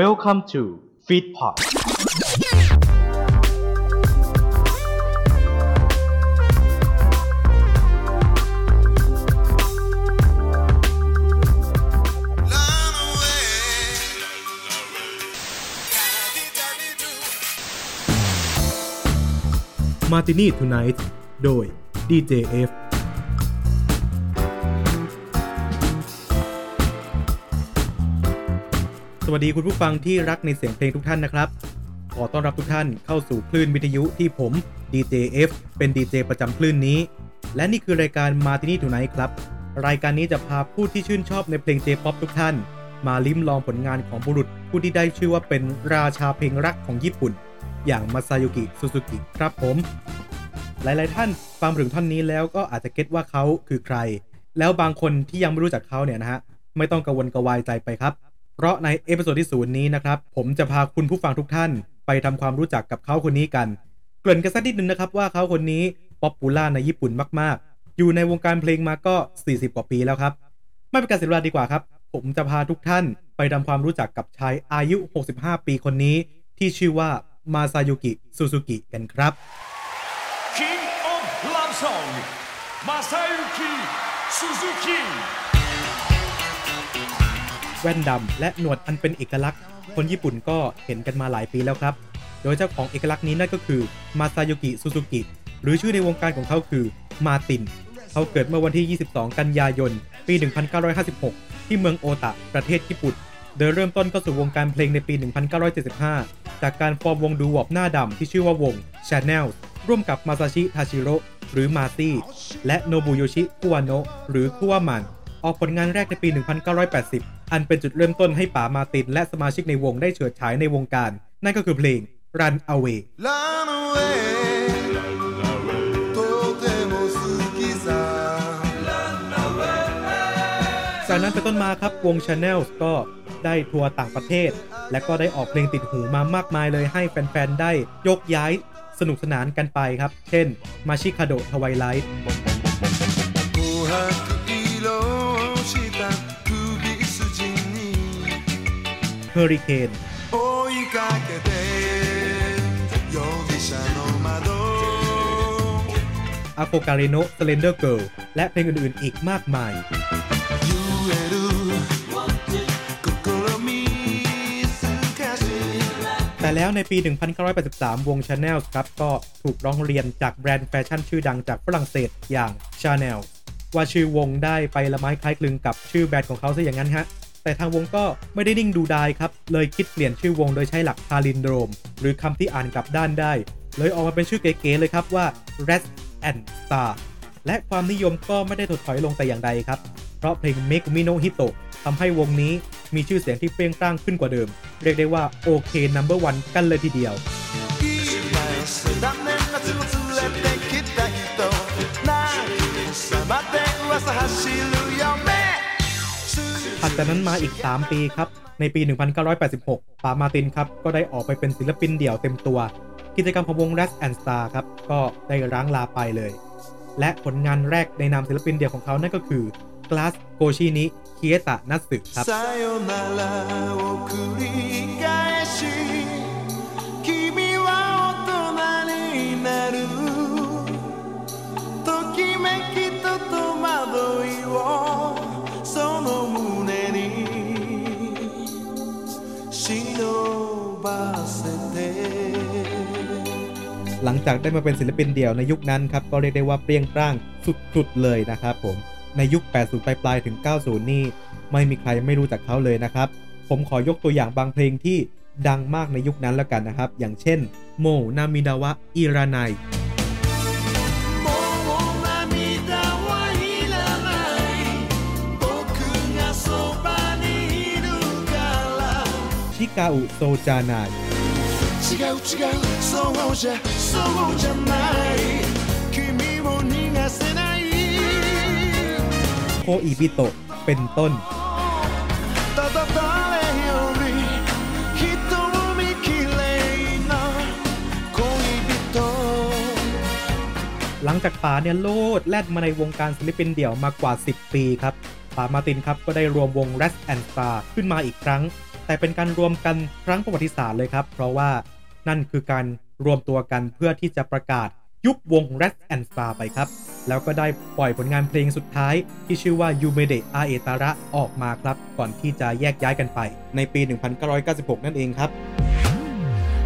Welcome to Feedpot มาตินี่ทูไนท์โดย DJF สวัสดีคุณผู้ฟังที่รักในเสียงเพลงทุกท่านนะครับ ขอต้อนรับทุกท่านเข้าสู่คลื่นวิทยุที่ผม DJF เป็น DJ ประจำคลื่นนี้ และนี่คือรายการ Martini Tonight ครับ รายการนี้จะพาผู้ที่ชื่นชอบในเพลง J-POP ทุกท่าน มาลิ้มลองผลงานของบุรุษผู้ที่ได้ชื่อว่าเป็นราชาเพลงรักของญี่ปุ่น อย่างมาซายูกิซูซูกิครับผม หลาย ๆ ท่านฟังถึงท่อนนี้แล้วก็อาจจะ get ว่าเขาคือใคร แล้วบางคนที่ยังไม่รู้จักเขาเนี่ยนะฮะไม่ต้องกังวลกระวายใจไปครับ เพราะใน episode ที่ศูนย์นี้นะครับ ผมจะพาคุณผู้ฟังทุกท่าน ไปทำความรู้จักกับเขาคนนี้กัน เกริ่นกันสักนิดนึงนะครับว่าเขาคนนี้ popular ในญี่ปุ่นมากๆ อยู่ในวงการเพลงมาก็ 40 กว่าปีแล้วครับ ไม่เป็นการเสียเวลาดีกว่าครับ ผมจะพาทุกท่านไปทำความรู้จักกับชายอายุ 65 ปีคนนี้ ที่ชื่อว่ามาซายูกิซูซูกิกันครับ King of Love Song Masayuki Suzuki แว่นดำและหนวดอันเป็นเอกลักษณ์ คนญี่ปุ่นก็เห็นกันมาหลายปีแล้วครับ โดยเจ้าของเอกลักษณ์นี้นั่นก็คือมาซาโยกิซูซูกิหรือชื่อในวงการของเขาคือมาติน เขาเกิดเมื่อวันที่ 22 กันยายน ปี 1956 ที่เมืองโอตะ ประเทศญี่ปุ่น โดยเริ่มต้นเข้าสู่วงการเพลงในปี 1975 จากการฟอร์มวงดูวอปหน้าดำที่ชื่อว่าวง Channel ร่วมกับมาซาชิ ทาชิโร่หรือมาซี่ และโนบุโยชิ คุวาโนะหรือคุวามัน ออกผลงานแรกในปี 1980 อันเป็นจุดเริ่มต้นให้ป๋ามาตินและสมาชิกในวงได้เฉิดฉายในวงการ นั่นก็คือเพลง Run Away จากนั้นเป็นต้นมาครับวง Chanels ก็ได้ทัวร์ต่างประเทศ และก็ได้ออกเพลงติดหูมามากมายเลยให้แฟน ๆ ได้โยกย้ายสนุกสนานกันไปครับ เช่น街角 Twilight Hurricane憧れの Slender Girl และเพลงอื่น ๆ อีกมากมายแต่แล้วในปี 1983 วง Chanels ครับ ก็ถูกร้องเรียนจากแบรนด์แฟชั่นชื่อดังจากฝรั่งเศสอย่าง Chanel ว่าชื่อวงได้ไปละม้ายคล้ายคลึงกับชื่อแบรนด์ของเขาซะอย่างนั้นฮะ แต่ทางวงก็ไม่ได้นิ่งดูดายครับ เลยคิดเปลี่ยนชื่อวงโดยใช้หลักพาลินโดรม หรือคำที่อ่านกลับด้านได้ เลยออกมาเป็นชื่อเก๋ๆเลยครับว่า Red and Star และความนิยมก็ไม่ได้ถดถอยลงแต่อย่างใดครับ เพราะเพลง Make Me No Hito ทำให้วงนี้มีชื่อเสียงที่เปรี้ยงปร้างขึ้นกว่าเดิม เรียกได้ว่าโอเค number one กันเลยทีเดียว いい前断年夏を連れてきた人なきさまで噂走るよね ถัดจากนั้นมาอีก 3 ปีครับ ในปี 1986ปามาตินครับ ก็ได้ออกไปเป็นศิลปินเดี่ยวเต็มตัว กิจกรรมของวง r a s and Star ครับ ก็ได้ร้างลาไปเลย และผลงานแรกในนามศิลปินเดี่ยวของเขานั่นก็คือ Glass Goshi ni Kieta Natsu ครับ หลังจากได้มาเป็นศิลปินเดี่ยวในยุคนั้นครับก็เรียกได้ว่าเปรี้ยงปร้างสุดๆเลยนะครับผมในยุค 80 ปลายๆถึง 90 นี่ ไม่มีใครไม่รู้จักเขาเลยนะครับ ผมขอยกตัวอย่างบางเพลงที่ดังมากในยุคนั้นแล้วกันนะครับ อย่างเช่น โมนามิดาวะอิรานายชิกาอุโซจานาย 違う違うそうじゃそうじゃない君を逃がせない โคอิบิโตะ เป็นต้น ただ誰より瞳きれいな恋人 หลังจากป๋าเนี่ยโลดแล่นมาในวงการศิลปินเดี่ยวมากว่า 10 ปีครับป๋ามาร์ตินครับก็ได้รวมวง r a s and Star ขึ้นมาอีกครั้ง แต่เป็นการรวมกันครั้งประวัติศาสตร์เลยครับ เพราะว่า นั่นคือการรวมตัวกันเพื่อที่จะประกาศยุบวง Red and Star ไปครับ แล้วก็ได้ปล่อยผลงานเพลงสุดท้าย ที่ชื่อว่า y u m e d e a e t a r a ออกมาครับ ก่อนที่จะแยกย้ายกันไป ในปี 1996 นั่นเองครับ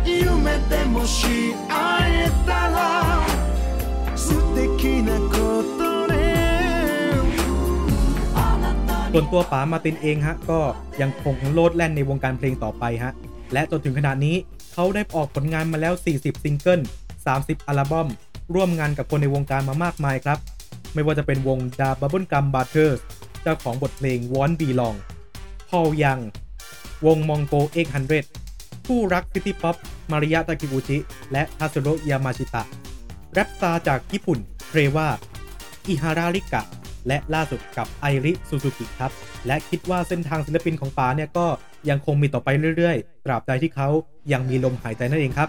夢でもし会えたら素敵なことね ส่วนตัวป๋ามาร์ตินเองฮะ ก็ยังคงโลดแล่นในวงการเพลงต่อไปฮะ และจนถึงขนาดนี้ เขาได้ออกผลงานมาแล้ว 40 ซิงเกิล 30 อัลบั้ม ร่วมงานกับคนในวงการมามากมายครับ ไม่ว่าจะเป็นวง The Bubble Gum Brothers เจ้าของบทเพลง Won't Be Long พอลยัง วง MONGOL800 ผู้รัก city pop มาริยะตากิบุจิ และทาซุโรยามาชิตะ แรปสตาร์จากญี่ปุ่นเทรว่าอิฮาราริกะ และล่าสุดกับไอริซูซูกิครับ และคิดว่าเส้นทางศิลปินของป๋าเนี่ยก็ยังคงมีต่อไปเรื่อยๆ ตราบใดที่เขา ยังมีลมหายใจนั่นเองครับ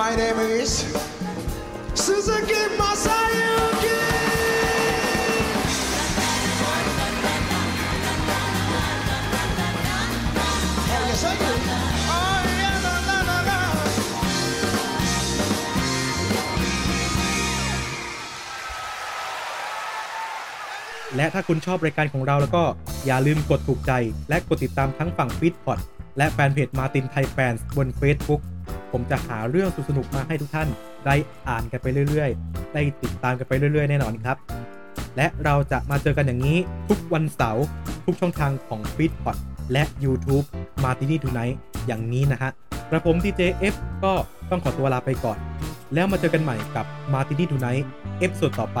My name is Suzuki Masayuki. และถ้าคุณชอบรายการของเราแล้วก็อย่าลืมกดถูกใจ และกดติดตามทั้งฝั่งฟีดพอดและแฟนเพจมาตินไทยแฟนบน Facebook ผมจะหาเรื่องสนุกมาให้ทุกท่านได้อ่านกันไปเรื่อยๆ ได้ติดตามกันไปเรื่อยๆ แน่นอนครับ และเราจะมาเจอกันอย่างนี้ทุกวันเสาร์ทุกช่องทางของ f e e d p o t และ YouTube Martini Tonight อย่างนี้นะฮะกระผม DJF ก็ต้องขอตัวลาไปก่อน แล้วมาเจอกันใหม่กับ Martini Tonight episode ต่อไป